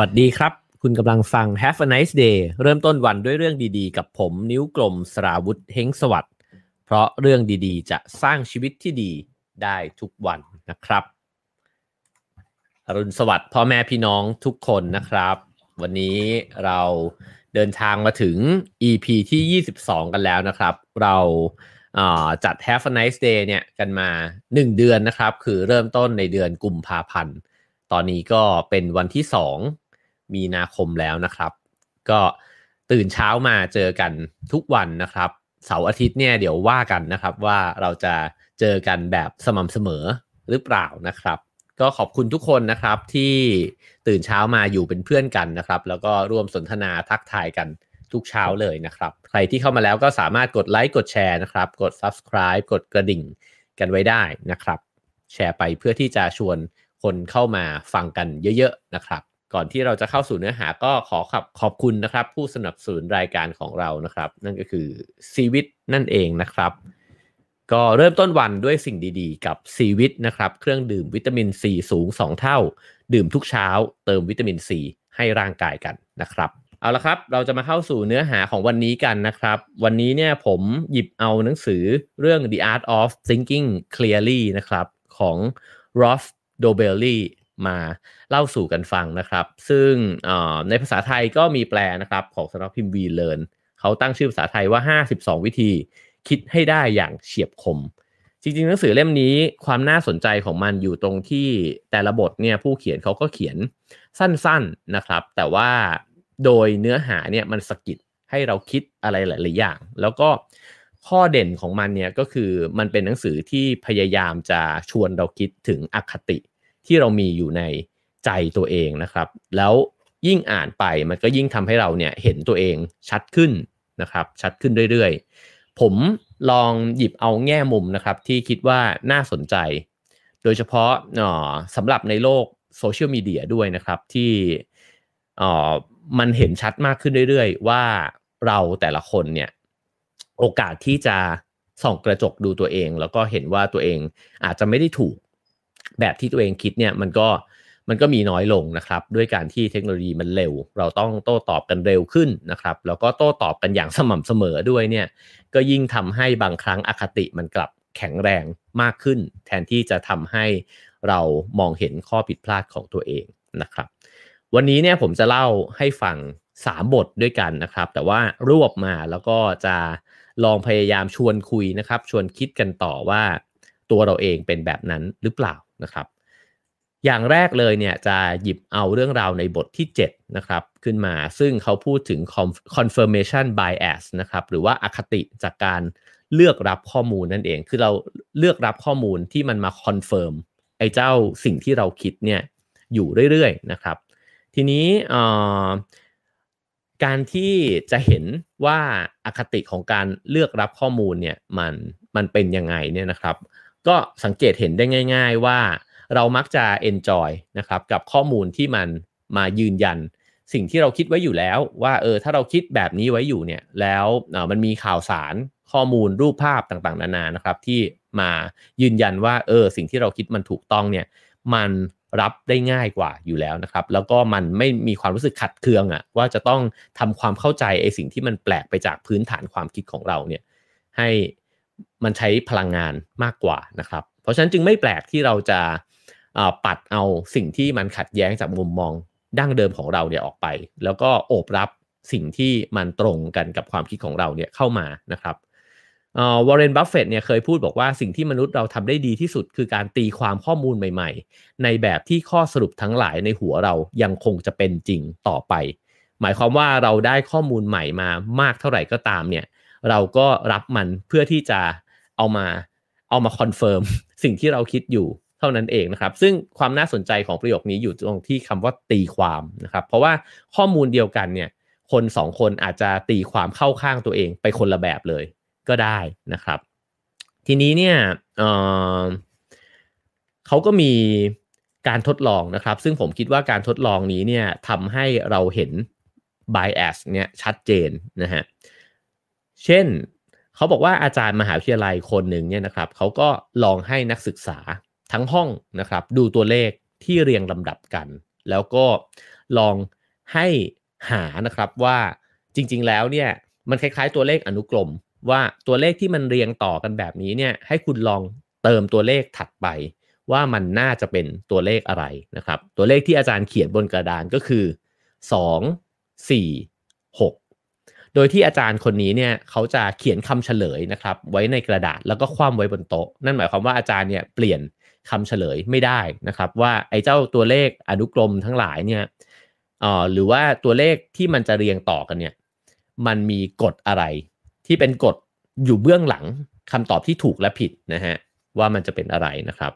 วัสดีครับ คุณกำลังฟัง Have a nice day เริ่มต้นวันด้วยเรื่องดีๆ กับผมนิ้วกลมสราวุธเฮงสวัสด์เพราะเรื่องดีๆ จะสร้างชีวิตที่ดีได้ทุกวันนะครับ อรุณสวัสดิ์พ่อแม่พี่น้องทุกคนนะครับ วันนี้เราเดินทางมาถึง EP ที่ 22 กันแล้วนะครับ เราจัด Have a nice day เนี่ยกันมา 1 เดือนนะครับ คือเริ่มต้นในเดือนกุมภาพันธ์ ตอนนี้ก็เป็นวันที่ 2 มีนาคมแล้วนะครับ ก็ตื่นเช้ามาเจอกันทุกวันนะครับ เสาร์อาทิตย์เนี่ยเดี๋ยวว่ากันนะครับว่าเราจะเจอกันแบบสม่ำเสมอหรือเปล่านะครับ ก็ขอบคุณทุกคนนะครับที่ตื่นเช้ามาอยู่เป็นเพื่อนกันนะครับ แล้วก็ร่วมสนทนาทักทายกันทุกเช้าเลยนะครับ ใครที่เข้ามาแล้วก็สามารถกดไลค์กดแชร์นะครับ กด subscribe กดกระดิ่งกันไว้ได้นะครับ แชร์ไปเพื่อที่จะชวนคนเข้ามาฟังกันเยอะๆนะครับ ก่อนที่เราจะเข้าสู่เนื้อหาก็ขอขอบขอบคุณนะครับ ผู้สนับสนุนรายการของเรานะครับ นั่นก็คือซีวิตนั่นเองนะครับ ก็เริ่มต้นวันด้วยสิ่งดีๆ กับซีวิตนะครับ เครื่องดื่มวิตามินซีสูง 2 เท่า ดื่มทุกเช้า เติมวิตามินซีให้ร่างกายกันนะครับ เอาละครับเราจะมาเข้าสู่เนื้อหาของวันนี้กันนะครับ วันนี้เนี่ยผมหยิบเอาหนังสือเรื่อง The Art of Thinking Clearly นะครับของ Rolf d o b e l l y มาเล่าสู่กันฟังนะครับ ซึ่งในภาษาไทยก็มีแปลนะครับของสำนักพิมพ์วีเลนเขาตั้งชื่อภาษาไทยว่า 52 วิธี คิดให้ได้อย่างเฉียบคม จริงๆ หนังสือเล่มนี้ความน่าสนใจของมันอยู่ตรงที่แต่ละบทเนี่ยผู้เขียนเขาก็เขียนสั้นๆนะครับ แต่ว่าโดยเนื้อหาเนี่ยมันสกิดให้เราคิดอะไรหลายๆอย่าง แล้วก็ข้อเด่นของมันเนี่ยก็คือมันเป็นหนังสือที่พยายามจะชวนเราคิดถึงอคติ ที่เรามีอยู่ในใจตัวเองนะครับ แล้วยิ่งอ่านไปมันก็ยิ่งทำให้เราเนี่ยเห็นตัวเองชัดขึ้นนะครับชัดขึ้นเรื่อยๆ ผมลองหยิบเอาแง่มุมนะครับที่คิดว่าน่าสนใจ โดยเฉพาะสำหรับในโลกโซเชียลมีเดียด้วยนะครับที่มันเห็นชัดมากขึ้นเรื่อยๆ ว่าเราแต่ละคนเนี่ยโอกาสที่จะส่องกระจกดูตัวเอง แล้วก็เห็นว่าตัวเองอาจจะไม่ได้ถูก แบบที่ตัวเองคิดเนี่ยมันก็มันก็มีน้อยลงนะครับ ด้วยการที่เทคโนโลยีมันเร็ว เราต้องโต้ตอบกันเร็วขึ้นนะครับ แล้วก็โต้ตอบกันอย่างสม่ำเสมอด้วยเนี่ยก็ยิ่งทำให้บางครั้งอคติมันกลับแข็งแรงมากขึ้น แทนที่จะทำให้เรามองเห็นข้อผิดพลาดของตัวเองนะครับ วันนี้เนี่ยผมจะเล่าให้ฟัง 3 บทด้วยกันนะครับ แต่ว่ารวบมาแล้วก็จะลองพยายามชวนคุยนะครับ ชวนคิดกันต่อว่าตัวเราเองเป็นแบบนั้นหรือเปล่า นะครับ อย่างแรกเลยเนี่ยจะหยิบเอาเรื่องราวในบทที่ 7 นะครับ ขึ้นมาซึ่งเขาพูดถึง confirmation bias นะครับ หรือว่าอคติจากการเลือกรับข้อมูลนั่นเอง คือเราเลือกรับข้อมูลที่มันมา confirm ไอ้เจ้าสิ่งที่เราคิดเนี่ยอยู่เรื่อยๆนะครับ ทีนี้การที่จะเห็นว่าอคติของการเลือกรับข้อมูลเนี่ยมันมันเป็นยังไงเนี่ยนะครับ ก็สังเกตเห็นได้ง่าย ๆว่าเรามักจะ enjoy นะครับกับข้อมูลที่มันมายืนยัน สิ่งที่เราคิดไว้อยู่แล้ว ว่าเออถ้าเราคิดแบบนี้ไว้อยู่เนี่ยแล้วมันมีข่าวสารข้อมูลรูปภาพต่างๆ นานานะครับที่มายืนยันว่าเออสิ่งที่เราคิดมันถูกต้องเนี่ยมันรับได้ง่ายกว่าอยู่แล้วนะครับ แล้วก็มันไม่มีความรู้สึกขัดเคืองอะ่ะว่าจะต้องทำความเข้าใจไอ้สิ่งที่มันแปลกไปจากพื้นฐานความคิดของเราเนี่ยให้ มันใช้พลังงานมากกว่านะครับ เพราะฉะนั้นจึงไม่แปลกที่เราจะปัดเอาสิ่งที่มันขัดแย้งจากมุมมองดั้งเดิมของเราเนี่ยออกไป แล้วก็โอบรับสิ่งที่มันตรงกันกับความคิดของเราเนี่ยเข้ามานะครับวอร์เรน บัฟเฟตเนี่ยเคยพูดบอกว่าสิ่งที่มนุษย์เราทำได้ดีที่สุดคือการตีความข้อมูลใหม่ๆ ในแบบที่ข้อสรุปทั้งหลายในหัวเรายังคงจะเป็นจริงต่อไป หมายความว่าเราได้ข้อมูลใหม่มามากเท่าไหร่ก็ตามเนี่ย เราก็รับมันเพื่อที่จะเอามาเอามา confirm สิ่งที่เราคิดอยู่เท่านั้นเองนะครับ ซึ่งความน่าสนใจของประโยคนี้อยู่ตรงที่คำว่าตีความนะครับ เพราะว่าข้อมูลเดียวกันเนี่ย คนสองคนอาจจะตีความเข้าข้างตัวเองไปคนละแบบเลยก็ได้นะครับ ทีนี้เนี่ยเเขาก็มีการทดลองนะครับ ซึ่งผมคิดว่าการทดลองนี้เนี่ยทำให้เราเห็น bias เนี่ยชัดเจนนะฮะเเช่นเขาบอกว่าอาจารย์มหาวิทยาลัยคนหนึ่งเนี่ยนะครับเขาก็ลองให้นักศึกษาทั้งห้องนะครับ ดูตัวเลขที่เรียงลำดับกัน แล้วก็ลองให้หานะครับว่าจริง ๆ แล้วเนี่ยมันคล้ายๆตัวเลขอนุกรม ว่าตัวเลขที่มันเรียงต่อกันแบบนี้เนี่ยให้คุณลองเติมตัวเลขถัดไป ว่ามันน่าจะเป็นตัวเลขอะไรนะครับ ตัวเลขที่อาจารย์เขียนบนกระดานก็คือ 2 4 6 โดยที่อาจารย์คนนี้เนี่ยเขาจะเขียนคำเฉลยนะครับไว้ในกระดาษแล้วก็คว่ำไว้บนโต๊ะ นั่นหมายความว่าอาจารย์เนี่ยเปลี่ยนคำเฉลยไม่ได้นะครับ ว่าไอ้เจ้าตัวเลขอนุกรมทั้งหลายเนี่ยอ่อหรือว่าตัวเลขที่มันจะเรียงต่อกันเนี่ยมันมีกฎอะไร ที่เป็นกฎอยู่เบื้องหลังคำตอบที่ถูกและผิดนะฮะว่ามันจะเป็นอะไรนะครับ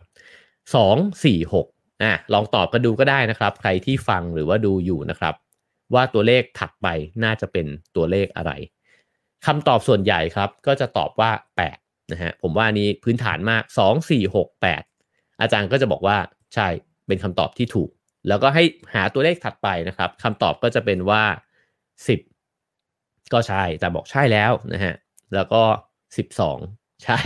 สองสี่หกอะลองตอบกันดูก็ได้นะครับ ใครที่ฟังหรือว่าดูอยู่นะครับ ว่าตัวเลขถัดไปน่าจะเป็นตัวเลขอะไรคำตอบส่วนใหญ่ครับก็จะตอบว่า 8 นะฮะผมว่านี้พื้นฐานมาก 2 4 6 8 อาจารย์ก็จะบอกว่าใช่เป็นคำตอบที่ถูก แล้วก็ให้หาตัวเลขถัดไปนะครับคำตอบก็จะเป็นว่า 10 ก็ใช่แต่บอกใช่แล้วนะฮะแล้วก็ 12 ใช่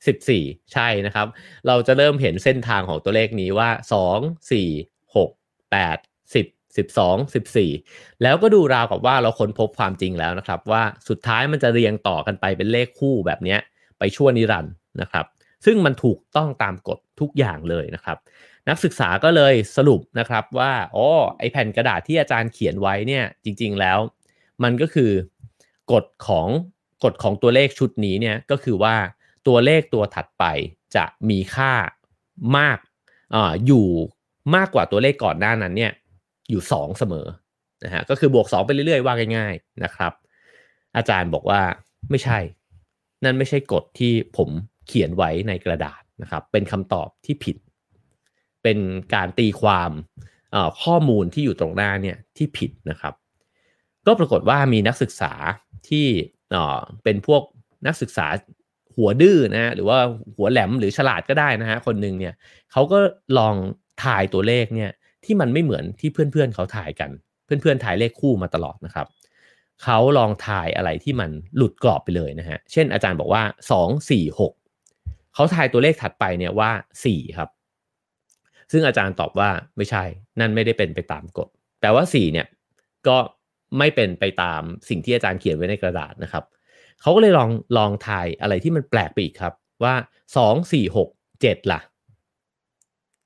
14 ใช่นะครับ เราจะเริ่มเห็นเส้นทางของตัวเลขนี้ว่า 2 4 6 8 10 12 14 แล้วก็ดูราวกับว่าเราค้นพบความจริงแล้วนะครับ ว่าสุดท้ายมันจะเรียงต่อกันไปเป็นเลขคู่แบบนี้ไปชั่วนิรันดร์นะครับ ซึ่งมันถูกต้องตามกฎทุกอย่างเลยนะครับ นักศึกษาก็เลยสรุปนะครับว่าอ๋อไอแผ่นกระดาษที่อาจารย์เขียนไว้เนี่ยจริง ๆแล้ว มันก็คือกฎของกฎของตัวเลขชุดนี้เนี่ยก็คือว่าตัวเลขตัวถัดไปจะมีค่ามากออยู่มากกว่าตัวเลขก่อนหน้านั้นเนี่ย อยู่ 2 เสมอนะฮะก็คือบวก 2 ไปเรื่อยๆ ว่าง่ายๆนะครับ อาจารย์บอกว่าไม่ใช่ นั่นไม่ใช่กฎที่ผมเขียนไว้ในกระดาษนะครับเป็นคำตอบที่ผิด เป็นการตีความข้อมูลที่อยู่ตรงหน้าเนี่ยที่ผิดนะครับ ก็ปรากฏว่ามีนักศึกษาที่เป็นพวกนักศึกษาหัวดื้อนะหรือว่าหัวแหลมหรือฉลาดก็ได้นะฮะคนหนึ่งเนี่ยเขาก็ลองถ่ายตัวเลขเนี่ย ที่มันไม่เหมือนที่เพื่อนๆเขาถ่ายกัน เพื่อนๆถ่ายเลขคู่มาตลอดนะครับเขาลองถ่ายอะไรที่มันหลุดกรอบไปเลยนะฮะ เช่นอาจารย์บอกว่า 2 4 6 เขาถ่ายตัวเลขถัดไปเนี่ยว่า 4 ครับ ซึ่งอาจารย์ตอบว่าไม่ใช่ นั่นไม่ได้เป็นไปตามกฎแต่ว่า 4 เนี่ยก็ไม่เป็นไปตามสิ่งที่อาจารย์เขียนไว้ในกระดาษนะครับ เขาก็เลยลองลองทายอะไรที่มันแปลกไปอีกครับว่าสองสี่หกเจ็ดล่ะ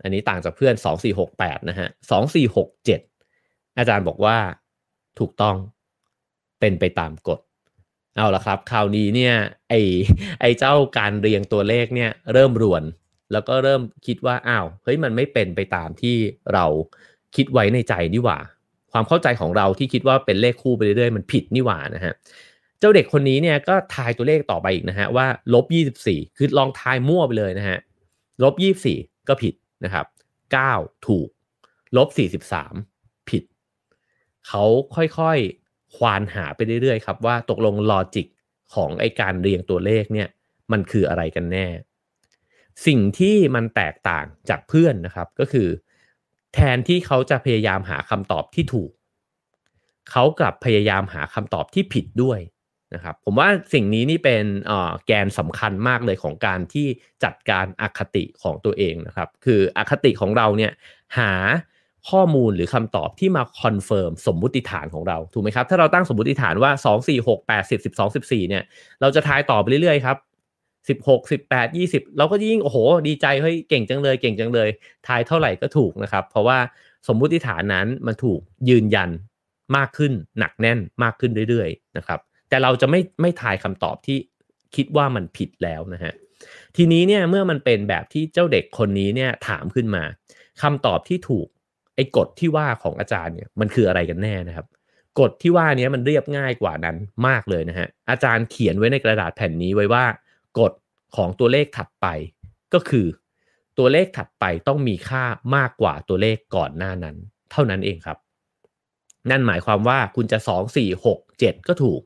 อันนี้ต่างจากเพื่อนสองสี่หกแปดนะฮะสองสี่หกเจ็ดอาจารย์บอกว่าถูกต้องเป็นไปตามกฎเอาละครับคราวนี้เนี่ยไอไอเจ้าการเรียงตัวเลขเนี่ยเริ่มรวน แล้วก็เริ่มคิดว่าอ้าวเฮ้ยมันไม่เป็นไปตามที่เราคิดไว้ในใจนี่หว่า ความเข้าใจของเราที่คิดว่าเป็นเลขคู่ไปเรื่อยๆมันผิดนี่หว่านะฮะเจ้าเด็กคนนี้เนี่ยก็ทายตัวเลขต่อไปอีกนะฮะว่าลบยี่สิบสี่คือลองทายมั่วไปเลยนะฮะลบยี่บสี่ก็ผิด นะครับเก้าถูกลบสี่สิบสามผิด เขาค่อยๆ ควานหาไปเรื่อยๆ ครับ ว่าตกลงลอจิกของไอการเรียงตัวเลขเนี่ยมันคืออะไรกันแน่ สิ่งที่มันแตกต่างจากเพื่อนนะครับก็คือ แทนที่เขาจะพยายามหาคำตอบที่ถูก เขากลับพยายามหาคำตอบที่ผิดด้วย นะครับผมว่าสิ่งนี้นี่เป็นแกนสำคัญมากเลยของการที่จัดการอคติของตัวเองนะครับ คืออคติของเราเนี่ยหาข้อมูลหรือคำตอบที่มา confirm สมมุติฐานของเราถูกไหมครับ ถ้าเราตั้งสมมุติฐานว่า 2 4 6 8 10 12 14เนี่ยเราจะทายต่อไปเรื่อยๆครับ16 18 20 เราก็ยิ่งโอ้โห ดีใจเฮ้ยเก่งจังเลยเก่งจังเลย ทายเท่าไหร่ก็ถูกนะครับ เพราะว่าสมมุติฐานนั้นมันถูกยืนยันมากขึ้นหนักแน่นมากขึ้นเรื่อยๆนะครับ แต่เราจะไม่ไม่ทายคำตอบที่คิดว่ามันผิดแล้วนะฮะทีนี้เนี่ยเมื่อมันเป็นแบบที่เจ้าเด็กคนนี้เนี่ยถามขึ้นมาคำตอบที่ถูกไอ้กฎที่ว่าของอาจารย์เนี่ยมันคืออะไรกันแน่นะครับกฎที่ว่านี้มันเรียบง่ายกว่านั้นมากเลยนะฮะอาจารย์เขียนไว้ในกระดาษแผ่นนี้ไว้ว่ากฎของตัวเลขถัดไปก็คือ ตัวเลขถัดไปต้องมีค่ามากกว่าตัวเลขก่อนหน้านั้น เท่านั้นเองครับ นั่นหมายความว่าคุณจะ 2 4 6 7 ก็ถูก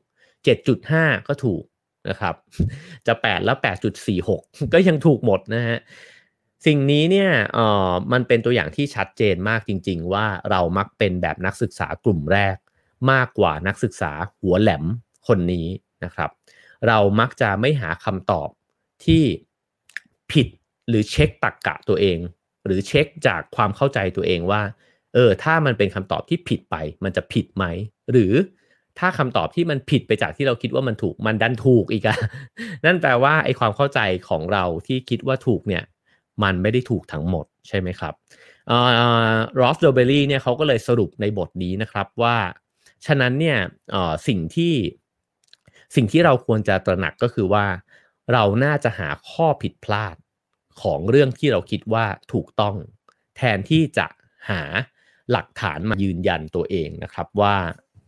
7.5 ก็ถูกนะครับ จะ 8 แล้ว 8.46 ก็ยังถูกหมดนะฮะสิ่งนี้เนี่ยเอ่อมันเป็นตัวอย่างที่ชัดเจนมากจริง ๆ ว่าเรามักเป็นแบบนักศึกษากลุ่มแรก มากกว่านักศึกษาหัวแหลมคนนี้นะครับ เรามักจะไม่หาคำตอบที่ผิดหรือเช็คตรรกะตัวเอง หรือเช็คจากความเข้าใจตัวเองว่าเออถ้ามันเป็นคำตอบที่ผิดไป มันจะผิดไหม หรือ ถ้าคำตอบที่มันผิดไปจากที่เราคิดว่ามันถูกมันดันถูกอีกอะนั่นแปลว่าไอ้ความเข้าใจของเราที่คิดว่าถูกเนี่ยมันไม่ได้ถูกทั้งหมดใช่ไหมครับรอล์ฟ โดเบลลีเนี่ยเขาก็เลยสรุปในบทนี้นะครับว่า ฉะนั้นเนี่ยสิ่งที่สิ่งที่เราควรจะตระหนักก็คือว่า เราน่าจะหาข้อผิดพลาดของเรื่องที่เราคิดว่าถูกต้อง แทนที่จะหาหลักฐานมายืนยันตัวเองนะครับว่า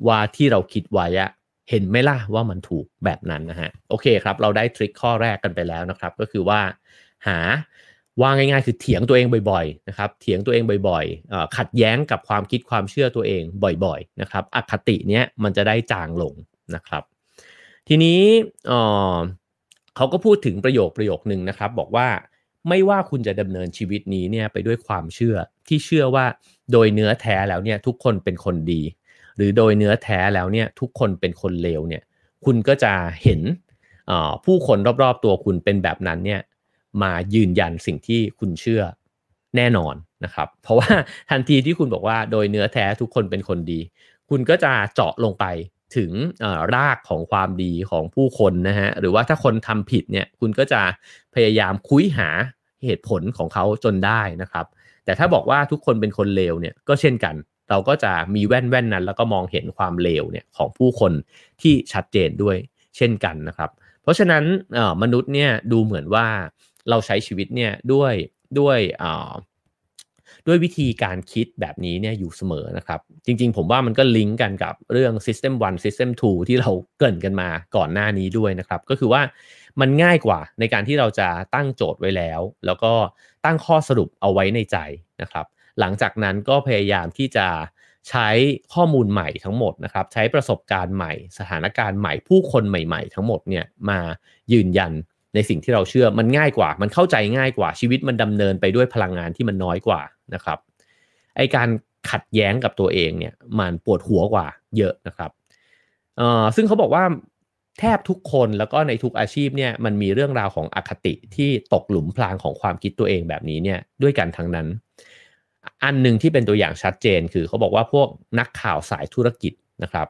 ว่าที่เราคิดไว้อะเห็นไหมล่ะว่ามันถูกแบบนั้นนะฮะโอเคครับ เราได้ทริคข้อแรกกันไปแล้วนะครับ ก็คือว่าหาว่าง่ายๆ คือเถียงตัวเองบ่อยๆนะครับเถียงตัวเองบ่อยๆขัดแย้งกับความคิดความเชื่อตัวเองบ่อยๆนะครับอคติเนี้ยมันจะได้จางลงนะครับ ทีนี้เขาก็พูดถึงประโยคประโยคนึงนะครับ บอกว่าไม่ว่าคุณจะดำเนินชีวิตนี้เนี่ยไปด้วยความเชื่อที่เชื่อว่าโดยเนื้อแท้แล้วเนี่ยทุกคนเป็นคนดี หรือโดยเนื้อแท้แล้วเนี่ยทุกคนเป็นคนเลวเนี่ยคุณก็จะเห็นผู้คนรอบๆตัวคุณเป็นแบบนั้นเนี่ยมายืนยันสิ่งที่คุณเชื่อแน่นอนนะครับ เพราะว่าทันทีที่คุณบอกว่าโดยเนื้อแท้ทุกคนเป็นคนดี คุณก็จะเจาะลงไปถึงรากของความดีของผู้คนนะฮะหรือว่าถ้าคนทำผิดเนี่ยคุณก็จะพยายามคุยหาเหตุผลของเขาจนได้นะครับ แต่ถ้าบอกว่าทุกคนเป็นคนเลวเนี่ยก็เช่นกัน เราก็จะมีแว่นแว่นนั้น แล้วก็มองเห็นความเลวเนี่ยของผู้คนที่ชัดเจนด้วยเช่นกันนะครับ เพราะฉะนั้นมนุษย์เนี่ยดูเหมือนว่าเราใช้ชีวิตเนี่ยด้วยด้วยด้วยวิธีการคิดแบบนี้เนี่ยอยู่เสมอนะครับ จริงๆ ผมว่ามันก็ลิงก์กันกับเรื่อง System 1 System 2 ที่เราเกินกันมาก่อนหน้านี้ด้วยนะครับ ก็คือว่ามันง่ายกว่าในการที่เราจะตั้งโจทย์ไว้แล้ว แล้วก็ตั้งข้อสรุปเอาไว้ในใจนะครับ หลังจากนั้นก็พยายามที่จะใช้ข้อมูลใหม่ทั้งหมดนะครับ ใช้ประสบการณ์ใหม่ สถานการณ์ใหม่ผู้คนใหม่ ๆ ทั้งหมดเนี่ยมายืนยันในสิ่งที่เราเชื่อมันง่ายกว่า มันเข้าใจง่ายกว่าชีวิตมันดำเนินไปด้วยพลังงานที่มันน้อยกว่านะครับไอการขัดแย้งกับตัวเองเนี่ยมันปวดหัวกว่าเยอะนะครับเอ่อซึ่งเขาบอกว่าแทบทุกคนแล้วก็ในทุกอาชีพเนี่ยมันมีเรื่องราวของอคติที่ตกหลุมพรางของความคิดตัวเองแบบนี้เนี่ยด้วยกันทั้งนั้น อันหนึ่งที่เป็นตัวอย่างชัดเจนคือเขาบอกว่าพวกนักข่าวสายธุรกิจนะครับ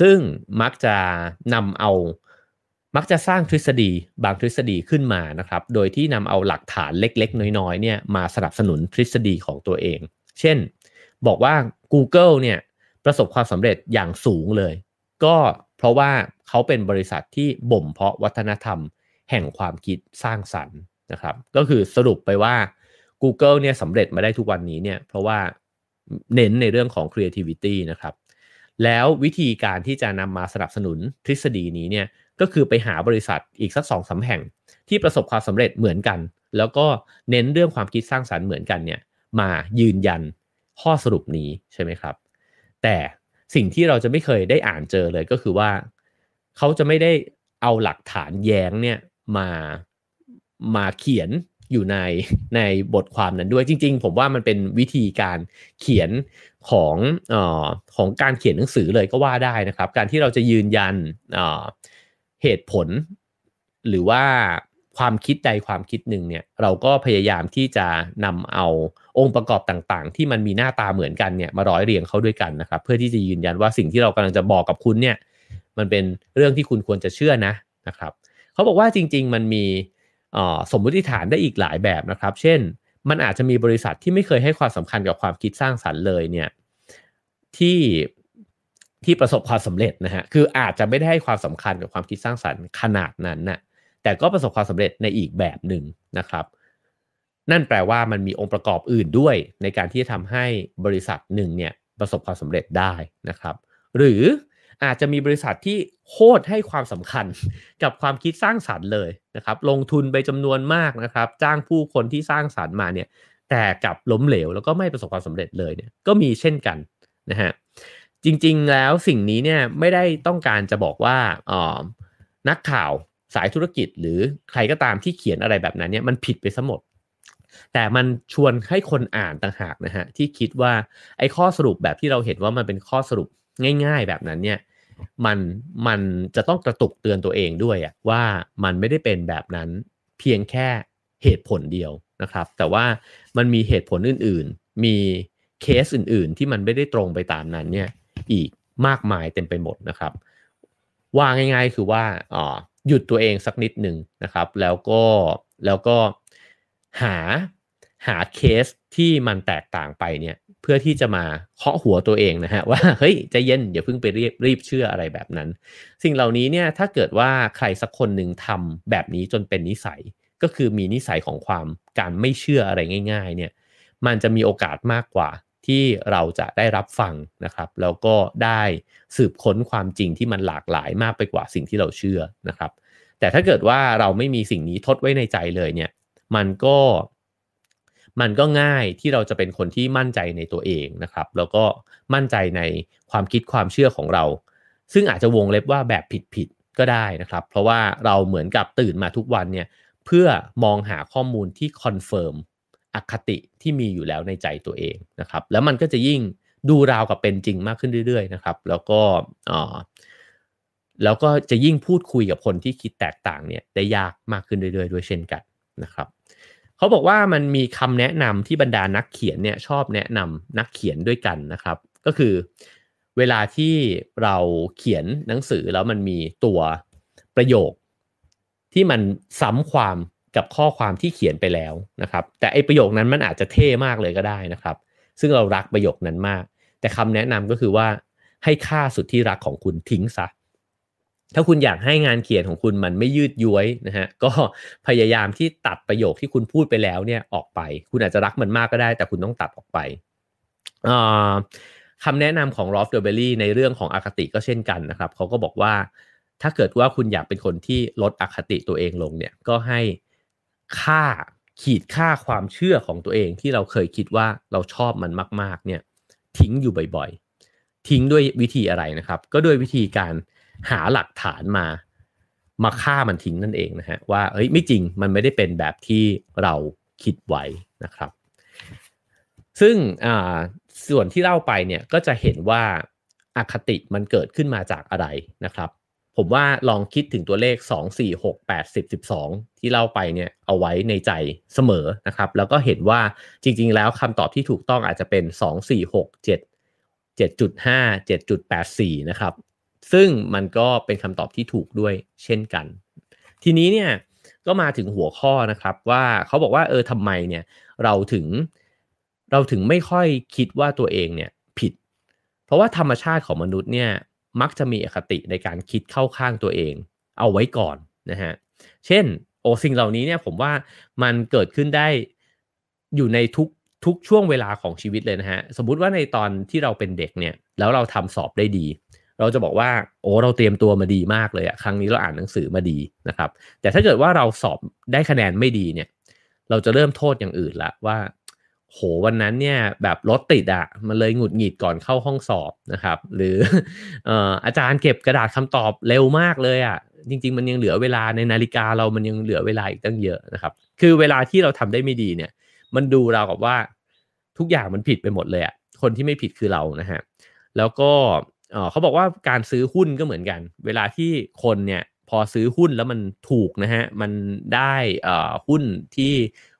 ซึ่งมักจะนำเอามักจะสร้างทฤษฎีบางทฤษฎีขึ้นมานะครับ โดยที่นำเอาหลักฐานเล็ก ๆ น้อยๆเนี่ยมาสนับสนุนทฤษฎีของตัวเอง เช่น บอกว่า Google เนี่ยประสบความสำเร็จอย่างสูงเลย ก็เพราะว่าเขาเป็นบริษัทที่บ่มเพาะวัฒนธรรม แห่งความคิดสร้างสรรค์นะครับ ก็คือสรุปไปว่า Google เนี่ยสำเร็จมาได้ทุกวันนี้เนี่ยเพราะว่าเน้นในเรื่องของ creativity นะครับ แล้ววิธีการที่จะนำมาสนับสนุนทฤษฎีนี้เนี่ยก็คือไปหาบริษัทอีกสักสองสาแห่ง ที่ประสบความสำเร็จเหมือนกัน แล้วก็เน้นเรื่องความคิดสร้างสารรค์เหมือนกันเนี่ยมายืนยันข้อสรุปนี้ใช่ไหมครับ แต่สิ่งที่เราจะไม่เคยได้อ่านเจอเลยก็คือว่า เขาจะไม่ได้เอาหลักฐานแย้งเนี่ยมามาเขียน อยู่ในในบทความนั้นด้วยจริง ๆ ผมว่ามันเป็นวิธีการเขียนของออของการเขียนหนังสือเลยก็ว่าได้นะครับ การที่เราจะยืนยันเหตุผล หรือว่าความคิดใดความคิดหนึ่งเนี่ยเราก็พยายามที่จะนำเอาองค์ประกอบต่างๆ ที่มันมีหน้าตาเหมือนกันเนี่ยมาร้อยเรียงเข้าด้วยกันนะครับ เพื่อที่จะยืนยันว่าสิ่งที่เรากำลังจะบอกกับคุณเนี่ยมันเป็นเรื่องที่คุณควรจะเชื่อนะนะครับเขาบอกว่าจริง ๆ มันมี สมมติฐานได้อีกหลายแบบนะครับ เช่น มันอาจจะมีบริษัทที่ไม่เคยให้ความสำคัญกับความคิดสร้างสรรค์เลยเนี่ยที่ที่ประสบความสำเร็จนะฮะคืออาจจะไม่ได้ให้ความสำคัญกับความคิดสร้างสรรค์ขนาดนั้นนะ่ะแต่ก็ประสบความสำเร็จในอีกแบบหนึ่งนะครับ นั่นแปลว่ามันมีองค์ประกอบอื่นด้วย ในการที่จะทำให้บริษัทหนึ่งเนี่ยประสบความสำเร็จได้นะครับ หรือ อาจจะมีบริษัทที่โคตรให้ความสำคัญกับความคิดสร้างสรรค์เลยนะครับ ลงทุนไปจำนวนมากนะครับ จ้างผู้คนที่สร้างสรรค์มาเนี่ย แต่กับล้มเหลวแล้วก็ไม่ประสบความสำเร็จเลยเนี่ย ก็มีเช่นกันนะฮะ จริงๆแล้วสิ่งนี้เนี่ยไม่ได้ต้องการจะบอกว่าอ๋อนักข่าวสายธุรกิจ หรือใครก็ตามที่เขียนอะไรแบบนั้นเนี่ยมันผิดไปซะหมด แต่มันชวนให้คนอ่านต่างหากนะฮะที่คิดว่าไอ้ข้อสรุปแบบที่เราเห็นว่ามันเป็นข้อสรุป ง่าย ๆ แบบนั้นเนี่ยมันมันจะต้องกระตุกเตือนตัวเองด้วยอะว่ามันไม่ได้เป็นแบบนั้นเพียงแค่เหตุผลเดียวนะครับ แต่ว่ามันมีเหตุผลอื่นๆ มีเคสอื่นๆ ที่มันไม่ได้ตรงไปตามนั้นเนี่ยอีกมากมายเต็มไปหมดนะครับ ว่าง่ายๆคือว่าอ๋อหยุดตัวเองสักนิดหนึ่งนะครับ แล้วก็แล้วก็หาหาเคสที่มันแตกต่างไปเนี่ย เพื่อที่จะมาเคาะหัวตัวเองนะฮะว่าเฮ้ยใจเย็นอย่าเพิ่งไปรีบรีบเชื่ออะไรแบบนั้น สิ่งเหล่านี้เนี่ยถ้าเกิดว่าใครสักคนหนึ่งทำแบบนี้จนเป็นนิสัยก็คือมีนิสัยของความการไม่เชื่ออะไรง่าย ๆ เนี่ยมันจะมีโอกาสมากกว่าที่เราจะได้รับฟังนะครับ แล้วก็ได้สืบค้นความจริงที่มันหลากหลายมากไปกว่าสิ่งที่เราเชื่อนะครับ แต่ถ้าเกิดว่าเราไม่มีสิ่งนี้ทดไว้ในใจเลยเนี่ย มันก็ มันก็ง่ายที่เราจะเป็นคนที่มั่นใจในตัวเองนะครับ แล้วก็มั่นใจในความคิดความเชื่อของเรา ซึ่งอาจจะวงเล็บว่าแบบผิดๆก็ได้นะครับ เพราะว่าเราเหมือนกับตื่นมาทุกวันเนี่ยเพื่อมองหาข้อมูลที่ confirm อคติที่มีอยู่แล้วในใจตัวเองนะครับ แล้วมันก็จะยิ่งดูราวกับเป็นจริงมากขึ้นเรื่อยๆนะครับ แล้วก็แล้วก็จะยิ่งพูดคุยกับคนที่คิดแตกต่างเนี่ยได้ยากมากขึ้นเรื่อยๆ ด้วยเช่นกันนะครับ เขาบอกว่ามันมีคำแนะนำที่บรรดานักเขียนเนี่ยชอบแนะนำนักเขียนด้วยกันนะครับ ก็คือเวลาที่เราเขียนหนังสือแล้วมันมีตัวประโยค ที่มันซ้ำความกับข้อความที่เขียนไปแล้วนะครับ แต่ไอ้ประโยคนั้นมันอาจจะเท่มากเลยก็ได้นะครับ ซึ่งเรารักประโยคนั้นมาก แต่คำแนะนำก็คือว่าให้ฆ่าสุดที่รักของคุณทิ้งซะ ถ้าคุณอยากให้งานเขียนของคุณมันไม่ยืดย้วยนะฮะก็พยายามที่ตัดประโยคที่คุณพูดไปแล้วเนี่ยออกไป คุณอาจจะรักมันมากก็ได้ แต่คุณต้องตัดออกไปคำแนะนำของรอฟเดอร์เบลลี่ในเรื่องของอคติก็เช่นกันนะครับเขาก็บอกว่าถ้าเกิดว่าคุณอยากเป็นคนที่ลดอคติตัวเองลงเนี่ยก็ให้ค่าขีดค่าความเชื่อของตัวเองที่เราเคยคิดว่าเราชอบมันมาก ๆ เนี่ยทิ้งอยู่บ่อยๆ ทิ้งด้วยวิธีอะไรนะครับ ก็ด้วยวิธีการ หาหลักฐานมา มาฆ่ามันทิ้งนั่นเองนะฮะว่าเฮ้ยไม่จริงมันไม่ได้เป็นแบบที่เราคิดไว้นะครับ ซึ่งส่วนที่เล่าไปเนี่ยก็จะเห็นว่าอาคติมันเกิดขึ้นมาจากอะไรนะครับ ผมว่าลองคิดถึงตัวเลข 2 4 6 8 10 12 ที่เล่าไปเนี่ยเอาไว้ในใจเสมอนะครับ แล้วก็เห็นว่าจริง ๆ แล้วคำตอบที่ถูกต้องอาจจะเป็น 2 4 6 7 7.5 7.84 นะครับ ซึ่งมันก็เป็นคำตอบที่ถูกด้วยเช่นกัน ทีนี้เนี่ยก็มาถึงหัวข้อนะครับว่าเขาบอกว่าเออทำไมเนี่ยเราถึงเราถึงไม่ค่อยคิดว่าตัวเองเนี่ยผิด เพราะว่าธรรมชาติของมนุษย์เนี่ยมักจะมีอคติในการคิดเข้าข้างตัวเอง เอาไว้ก่อนนะฮะเช่นโอสิ่งเหล่านี้เนี่ยผมว่ามันเกิดขึ้นได้อยู่ในทุกทุกช่วงเวลาของชีวิตเลยนะฮะสมมุติว่าในตอนที่เราเป็นเด็กเนี่ยแล้วเราทำสอบได้ดี เราจะบอกว่าโอ้เราเตรียมตัวมาดีมากเลยอะครั้งนี้เราอ่านหนังสือมาดีนะครับ แต่ถ้าเกิดว่าเราสอบได้คะแนนไม่ดีเนี่ย เราจะเริ่มโทษอย่างอื่นละว่า โหวันนั้นเนี่ยแบบรถติดอะมันเลยหงุดหงิดก่อนเข้าห้องสอบนะครับ หรืออาจารย์เก็บกระดาษคำตอบเร็วมากเลยอะจริง ๆ มันยังเหลือเวลาในนาฬิกาเรามันยังเหลือเวลาอีกตั้งเยอะนะครับ คือเวลาที่เราทำได้ไม่ดีเนี่ย มันดูเรากับว่าทุกอย่างมันผิดไปหมดเลยอะคนที่ไม่ผิดคือเรานะฮะแล้วก็ เขาบอกว่าการซื้อหุ้นก็เหมือนกัน เวลาที่คนเนี่ยพอซื้อหุ้นแล้วมันถูกนะฮะ มันได้หุ้นที่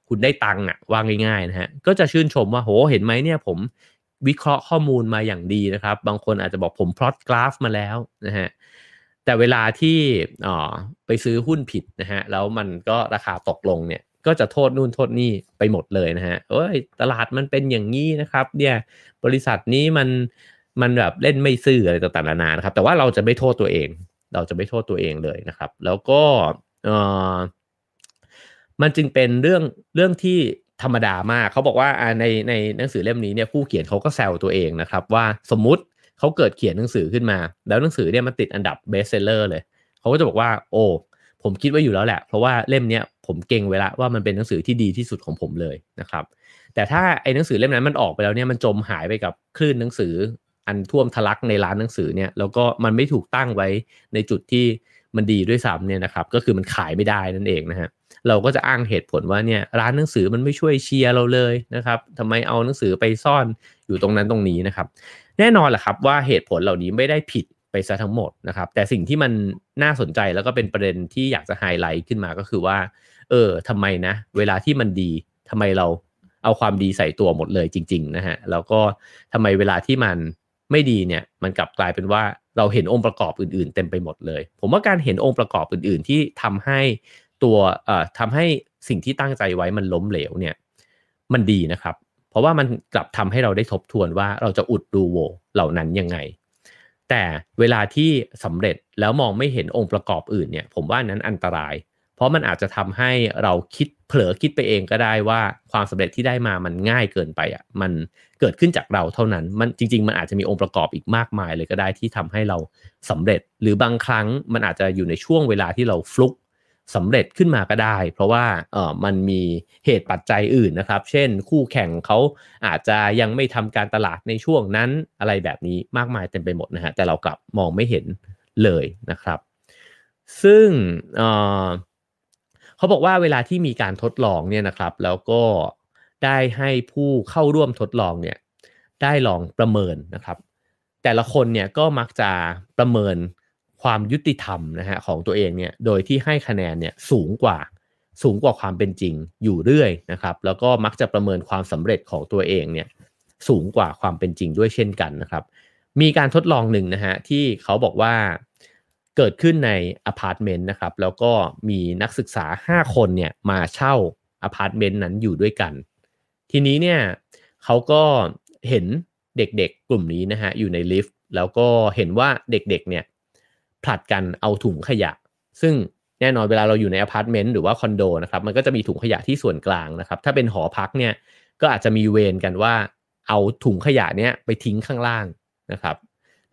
คุณได้ตังค์อะวางง่ายๆนะฮะ ก็จะชื่นชมว่าโหเห็นไหมเนี่ยผมวิเคราะห์ข้อมูลมาอย่างดีนะครับ บางคนอาจจะบอกผมพลอตกราฟมาแล้วนะฮะ แต่เวลาที่ไปซื้อหุ้นผิดนะฮะ แล้วมันก็ราคาตกลงเนี่ย ก็จะโทษนู่นโทษนี่ไปหมดเลยนะฮะเอ้ยตลาดมันเป็นอย่างนี้นะครับ เนี่ย บริษัทนี้มัน มันแบบเล่นไม่ซื่ออะไรต่างๆนานานะครับ แต่ว่าเราจะไม่โทษตัวเอง เราจะไม่โทษตัวเองเลยนะครับ แล้วก็เออมันจึงเป็นเรื่องเรื่องที่ธรรมดามากเขาบอกว่าในในหนังสือเล่มนี้เนี่ยผู้เขียนเขาก็แซวตัวเองนะครับ ว่าสมมุติเขาเกิดเขียนหนังสือขึ้นมา แล้วหนังสือเนี่ยมันติดอันดับเบสเซลเลอร์เลยเขาก็จะบอกว่า โอ้ผมคิดว่าอยู่แล้วแหละ เพราะว่าเล่มเนี้ยผมเก่งเวลาว่ามันเป็นหนังสือที่ดีที่สุดของผมเลยนะครับ แต่ถ้าไอ้หนังสือเล่มนั้นมันออกไปแล้วเนี่ยมันจมหายไปกับคลื่นหนังสือ อันท่วมทะลักในร้านหนังสือเนี่ยแล้วก็มันไม่ถูกตั้งไว้ในจุดที่มันดีด้วยซ้ำเนี่ยนะครับก็คือมันขายไม่ได้นั่นเองนะฮะเราก็จะอ้างเหตุผลว่าเนี่ยร้านหนังสือมันไม่ช่วยเชียร์เราเลยนะครับทำไมเอาหนังสือไปซ่อนอยู่ตรงนั้นตรงนี้นะครับ แน่นอนแหละครับว่าเหตุผลเหล่านี้ไม่ได้ผิดไปซะทั้งหมดนะครับ แต่สิ่งที่มันน่าสนใจแล้วก็เป็นประเด็นที่อยากจะไฮไลท์ขึ้นมาก็คือว่า เออทำไมนะ เวลาที่มันดีทำไมเราเอาความดีใส่ตัวหมดเลยจริง ๆ นะฮะแล้วก็ทำไมเวลาที่มัน ไม่ดีเนี่ยมันกลับกลายเป็นว่าเราเห็นองค์ประกอบอื่นๆ เต็มไปหมดเลย ผมว่าการเห็นองค์ประกอบอื่นๆ ที่ทำให้ตัวเอ่อทำให้สิ่งที่ตั้งใจไว้มันล้มเหลวเนี่ยมันดีนะครับ เพราะว่ามันกลับทำให้เราได้ทบทวนว่าเราจะอุดรูโวเหล่านั้นยังไง แต่เวลาที่สำเร็จแล้วมองไม่เห็นองค์ประกอบอื่นเนี่ยผมว่านั้นอันตราย เพราะมันอาจจะทำให้เราคิด ผลอคิดไปเองก็ได้ว่าความสำเร็จที่ได้มามันง่ายเกินไปอะมันเกิดขึ้นจากเราเท่านั้นมันจริง ๆ มันอาจจะมีองค์ประกอบอีกมากมายเลยก็ได้ที่ทำให้เราสำเร็จ หรือบางครั้งมันอาจจะอยู่ในช่วงเวลาที่เราฟลุกสำเร็จขึ้นมาก็ได้ เพราะว่าเออมันมีเหตุปัจจัยอื่นนะครับ เช่น คู่แข่งเขาอาจจะยังไม่ทำการตลาดในช่วงนั้นอะไรแบบนี้มากมายเต็มไปหมดนะฮะแต่เรากลับมองไม่เห็นเลยนะครับ ซึ่งเเขาบอกว่าเวลาที่มีการทดลองเนี่ยนะครับ แล้วก็ได้ให้ผู้เข้าร่วมทดลองเนี่ยได้ลองประเมินนะครับ แต่ละคนเนี่ยก็มักจะประเมินความยุติธรรมนะฮะของตัวเองเนี่ยโดยที่ให้คะแนนเนี่ยสูงกว่าสูงกว่าความเป็นจริงอยู่เรื่อยนะครับ แล้วก็มักจะประเมินความสำเร็จของตัวเองเนี่ยสูงกว่าความเป็นจริงด้วยเช่นกันนะครับ มีการทดลองหนึ่งนะฮะที่เขาบอกว่า เกิดขึ้นในอพาร์ตเมนต์นะครับ แล้วก็มีนักศึกษา 5 คนเนี่ยมาเช่าอพาร์ตเมนต์นั้นอยู่ด้วยกัน ทีนี้เนี่ยเขาก็เห็นเด็กๆกลุ่มนี้นะฮะอยู่ในลิฟต์แล้วก็เห็นว่าเด็กๆเนี่ยผลัดกันเอาถุงขยะ ซึ่งแน่นอนเวลาเราอยู่ในอพาร์ตเมนต์หรือว่าคอนโดนะครับมันก็จะมีถุงขยะที่ส่วนกลางนะครับ ถ้าเป็นหอพักเนี่ยก็อาจจะมีเวรกันว่าเอาถุงขยะเนี้ยไปทิ้งข้างล่างนะครับ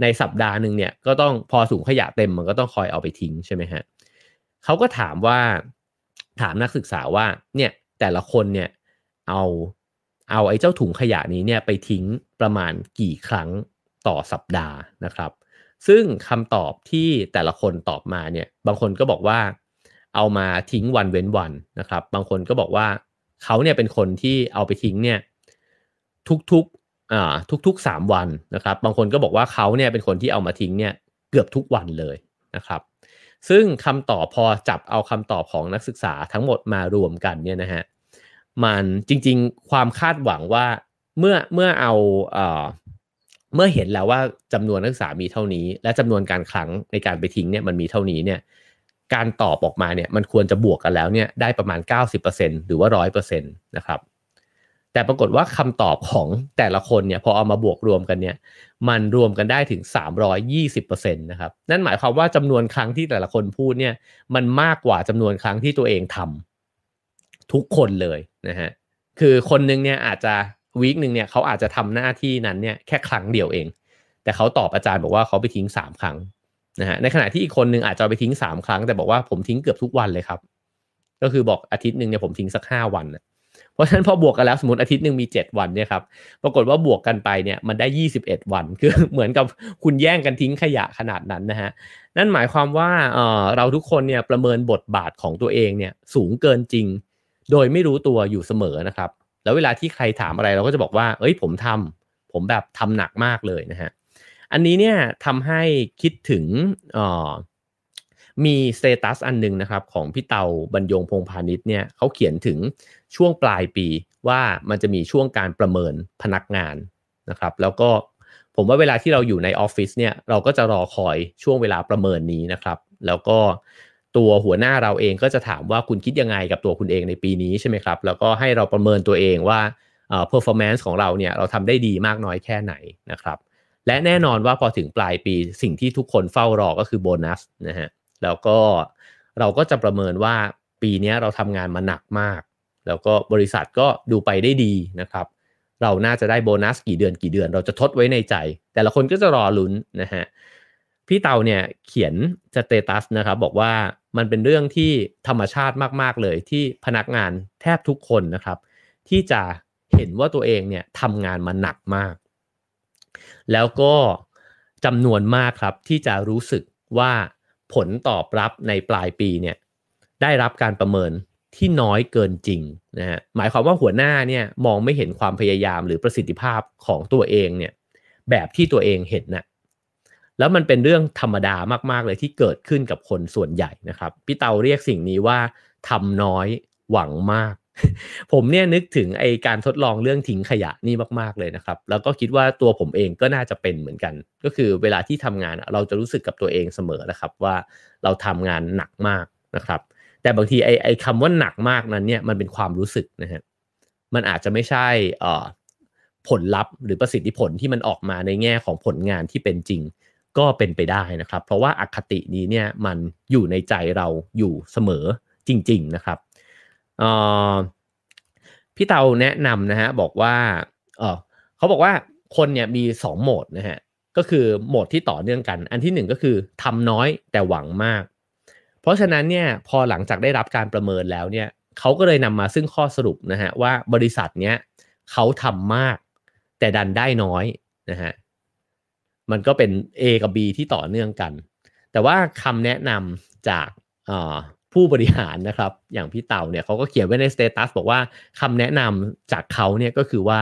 ในสัปดาห์หนึ่งเนี่ยก็ต้องพอถุงขยะเต็มมันก็ต้องคอยเอาไปทิ้งใช่ไหมฮะเขาก็ถามว่าถามนักศึกษาว่าเนี่ยแต่ละคนเนี่ยเอาเอาไอ้เจ้าถุงขยะนี้เนี่ยไปทิ้งประมาณกี่ครั้งต่อสัปดาห์นะครับ ซึ่งคำตอบที่แต่ละคนตอบมาเนี่ยบางคนก็บอกว่าเอามาทิ้งวันเว้นวันนะครับ บางคนก็บอกว่าเขาเนี่ยเป็นคนที่เอาไปทิ้งเนี่ยทุกๆ ทุกๆสามวันนะครับ บางคนก็บอกว่าเขาเนี่ยเป็นคนที่เอามาทิ้งเนี่ยเกือบทุกวันเลยนะครับ ซึ่งคำตอบพอจับเอาคำตอบของนักศึกษาทั้งหมดมารวมกันเนี่ยนะฮะมันจริงๆความคาดหวังว่าเมื่อเมื่อเอาเอ่อเมื่อเห็นแล้วว่าจำนวนนักศึกษามีเท่านี้ และจำนวนการครั้งในการไปทิ้งเนี่ยมันมีเท่านี้เนี่ยการตอบออกมาเนี่ยมันควรจะบวกกันแล้วเนี่ยได้ประมาณ 90%หรือว่า 100%นะครับ แต่ปรากฏว่าคำตอบของแต่ละคนเนี่ยพอเอามาบวกรวมกันเนี่ยมันรวมกันได้ถึง 320%นะครับนั่นหมายความว่าจำนวนครั้งที่แต่ละคนพูดเนี่ยมันมากกว่าจำนวนครั้งที่ตัวเองทำทุกคนเลยนะฮะคือคนนึงเนี่ยอาจจะวีคหนึ่งเนี่ยเขาอาจจะทำหน้าที่นั้นเนี่ยแค่ครั้งเดียวเอง แต่เขาตอบอาจารย์บอกว่าเขาไปทิ้งสามครั้งนะฮะในขณะที่อีกคนนึงอาจจะไปทิ้งสามครั้ง แต่บอกว่าผมทิ้งเกือบทุกวันเลยครับ ก็คือบอกอาทิตย์หนึ่งเนี่ยผมทิ้งสักห้าวันนะ ราะฉะนั้นพอบวกกันแล้วสมมติอาทิตย์หนึ่งมี 7 วันเนี่ยครับปรากฏว่าบวกกันไปเนี่ยมันได้ 21 วัน คือเหมือนกับคุณแย่งกันทิ้งขยะขนาดนั้นนะฮะนั่นหมายความว่าเเราทุกคนเนี่ยประเมินบทบาทของตัวเองเนี่ยสูงเกินจริง โดยไม่รู้ตัวอยู่เสมอนะครับ แล้วเวลาที่ใครถามอะไรเราก็จะบอกว่า เอ้ยผมทำผมแบบทำหนักมากเลยนะฮะอันนี้เนี่ยทำให้คิดถึง มีสเตตัสอันนึงนะครับของพี่เตาบรรยงพงษ์พานิชเนี่ยเขาเขียนถึงช่วงปลายปีว่ามันจะมีช่วงการประเมินพนักงานนะครับแล้วก็ผมว่าเวลาที่เราอยู่ในออฟฟิศเนี่ยเราก็จะรอคอยช่วงเวลาประเมินนี้นะครับ แล้วก็ตัวหัวหน้าเราเองก็จะถามว่าคุณคิดยังไงกับตัวคุณเองในปีนี้ใช่ไหมครับ แล้วก็ให้เราประเมินตัวเองว่าเอ่อ performance ของเราเนี่ยเราทำได้ดีมากน้อยแค่ไหนนะครับ และแน่นอนว่าพอถึงปลายปีสิ่งที่ทุกคนเฝ้ารอก็คือโบนัสนะฮะ แล้วก็เราก็จะประเมินว่าปีนี้เราทำงานมาหนักมาก แล้วก็บริษัทก็ดูไปได้ดีนะครับ เราน่าจะได้โบนัสกี่เดือนกี่เดือน เราจะทดไว้ในใจ แต่ละคนก็จะรอลุ้นนะฮะพี่เตาเนี่ยเขียนสเตตัสนะครับบอกว่ามันเป็นเรื่องที่ธรรมชาติมากๆเลยที่พนักงานแทบทุกคนนะครับ ที่จะเห็นว่าตัวเองเนี่ยทำงานมาหนักมาก แล้วก็จำนวนมากครับที่จะรู้สึกว่า ผลตอบรับในปลายปีเนี่ยได้รับการประเมินที่น้อยเกินจริงนะฮะหมายความว่าหัวหน้าเนี่ยมองไม่เห็นความพยายามหรือประสิทธิภาพของตัวเองเนี่ยแบบที่ตัวเองเห็นนะ่ะแล้วมันเป็นเรื่องธรรมดามากๆเลยที่เกิดขึ้นกับคนส่วนใหญ่นะครับ พี่เตาเรียกสิ่งนี้ว่าทำน้อยหวังมาก ผมเนี่ยนึกถึงไอการทดลองเรื่องทิ้งขยะนี่มากๆเลยนะครับ แล้วก็คิดว่าตัวผมเองก็น่าจะเป็นเหมือนกัน ก็คือเวลาที่ทำงานเราจะรู้สึกกับตัวเองเสมอนะครับว่าเราทำงานหนักมากนะครับ แต่บางทีไอไอคำว่าหนักมากนั้นเนี่ยมันเป็นความรู้สึกนะฮะมันอาจจะไม่ใช่อ่ผลลัพธ์หรือประสิทธิผลที่มันออกมาในแง่ของผลงานที่เป็นจริงก็เป็นไปได้นะครับ เพราะว่าอคตินี้เนี่ยมันอยู่ในใจเราอยู่เสมอจริง ๆ นะครับ พี่เตาแนะนำนะฮะบอกว่าเออเขาบอกว่าคนเนี่ยมีสองโหมดนะฮะก็คือโหมดที่ต่อเนื่องกัน อันที่หนึ่งก็คือทำน้อยแต่หวังมาก เพราะฉะนั้นเนี่ยพอหลังจากได้รับการประเมินแล้วเนี่ยเขาก็เลยนำมาซึ่งข้อสรุปนะฮะว่าบริษัทเนี้ยเขาทำมาก แต่ดันได้น้อยนะฮะมันก็เป็น A กับ B ที่ต่อเนื่องกัน แต่ว่าคำแนะนำจาก ผู้บริหารนะครับ อย่างพี่เต่าเนี่ยเขาก็เขียนไว้ในสเตตัสบอกว่าคำแนะนำจากเขาเนี่ยก็คือว่า